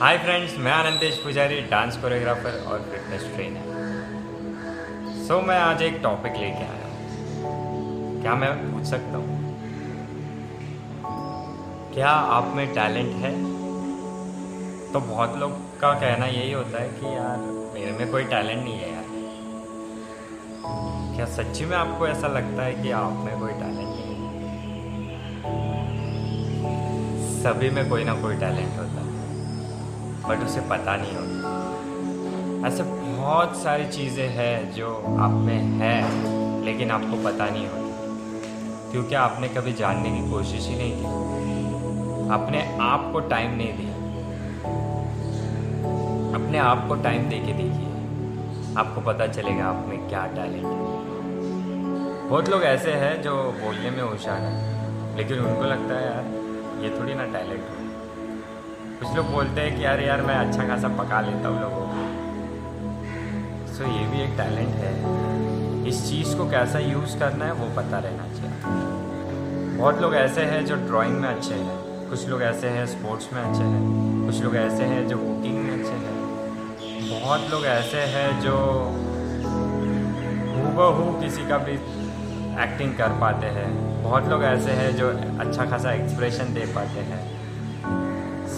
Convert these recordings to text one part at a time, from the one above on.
Hi friends मैं Anandesh Pujari dance choreographer और fitness trainer so so, मैं आज एक टॉपिक लेके आया हूँ। क्या मैं पूछ सकता हूँ? क्या आप में टैलेंट है? तो बहुत लोग का कहना यही होता है कि यार मेरे में कोई टैलेंट नहीं है यार। क्या सच्ची में आपको ऐसा लगता है कि आप में कोई टैलेंट नहीं है? सभी में कोई ना कोई टैलेंट होता है। बट उसे पता नहीं होता। ऐसे बहुत सारी चीज़ें हैं जो आप में है, लेकिन आपको पता नहीं होता। क्योंकि आपने कभी जानने की कोशिश ही नहीं की। अपने आप को टाइम नहीं दिया। अपने आप को टाइम दे के देखिए। आपको पता चलेगा आप में क्या टैलेंट है। बहुत लोग ऐसे हैं जो बोलने में होशियार हैं, लेकिन उनको लगता है, यार, ये थोड़ी ना टैलेंट है। कुछ लोग बोलते हैं कि यार यार, मैं अच्छा खासा पका लेता हूँ लोगों को। सो ये भी एक टैलेंट है। इस चीज़ को कैसा यूज़ करना है, वो पता रहना चाहिए। बहुत लोग ऐसे हैं जो ड्राइंग में अच्छे हैं। कुछ लोग ऐसे हैं स्पोर्ट्स में अच्छे हैं। कुछ लोग ऐसे हैं जो कुकिंग में अच्छे हैं। बहुत लोग ऐसे हैं जो हूबहू किसी का भी एक्टिंग कर पाते हैं। बहुत लोग ऐसे हैं जो अच्छा खासा एक्सप्रेशन दे पाते हैं।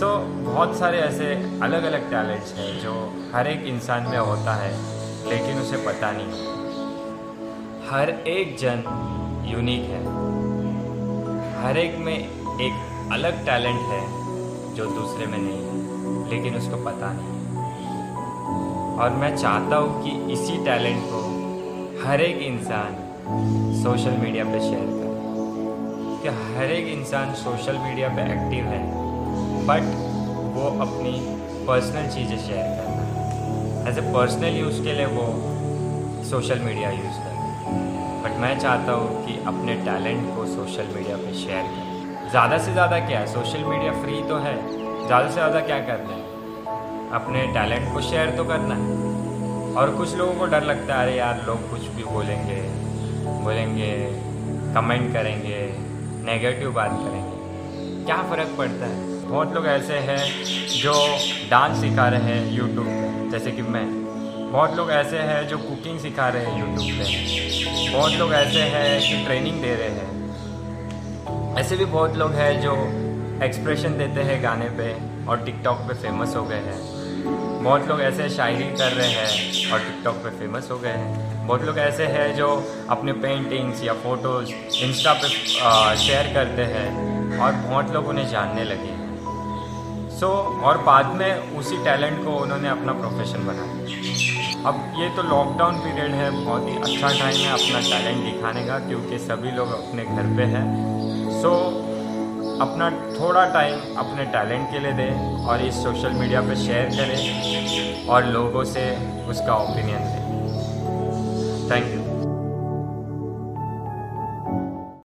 सो so, बहुत सारे ऐसे अलग अलग टैलेंट्स हैं जो हर एक इंसान में होता है लेकिन उसे पता नहीं। हर एक जन यूनिक है। हर एक में एक अलग टैलेंट है जो दूसरे में नहीं है लेकिन उसको पता नहीं और मैं चाहता हूँ कि इसी टैलेंट को हर एक इंसान सोशल मीडिया पे शेयर करे। कि हर एक इंसान सोशल मीडिया पे एक्टिव है बट वो अपनी पर्सनल चीज़ें शेयर करना है। एज ए पर्सनल यूज़ के लिए वो सोशल मीडिया यूज़ करता है। बट मैं चाहता हूँ कि अपने टैलेंट को सोशल मीडिया पे शेयर करें। ज़्यादा से ज़्यादा क्या है? सोशल मीडिया फ्री तो है। ज़्यादा से ज़्यादा क्या करना है? अपने टैलेंट को शेयर तो करना है। और कुछ लोगों को डर लगता है, अरे यार, लोग कुछ भी बोलेंगे बोलेंगे कमेंट करेंगे नेगेटिव बात करेंगे। क्या फ़र्क पड़ता है? बहुत लोग ऐसे हैं जो डांस सिखा रहे हैं यूट्यूब पे, जैसे कि मैं। बहुत लोग ऐसे हैं जो कुकिंग सिखा रहे हैं यूट्यूब पे। बहुत लोग ऐसे हैं कि ट्रेनिंग दे रहे हैं। ऐसे भी बहुत लोग हैं जो एक्सप्रेशन देते हैं गाने पे और टिकटॉक पे फ़ेमस हो गए हैं। बहुत लोग ऐसे शायरी कर रहे हैं और टिकटॉक पे फ़ेमस हो गए हैं। बहुत लोग ऐसे हैं जो अपने पेंटिंग्स या फ़ोटोज़ इंस्टा पे शेयर करते हैं और बहुत लोग उन्हें जानने लगे हैं। सो so, और बाद में उसी टैलेंट को उन्होंने अपना प्रोफेशन बनाया अब ये तो लॉकडाउन पीरियड है बहुत ही अच्छा टाइम है अपना टैलेंट दिखाने का क्योंकि सभी लोग अपने घर पे हैं। सो so, अपना थोड़ा टाइम अपने टैलेंट के लिए दें और इस सोशल मीडिया पे शेयर करें और लोगों से उसका ओपिनियन लें थैंक यू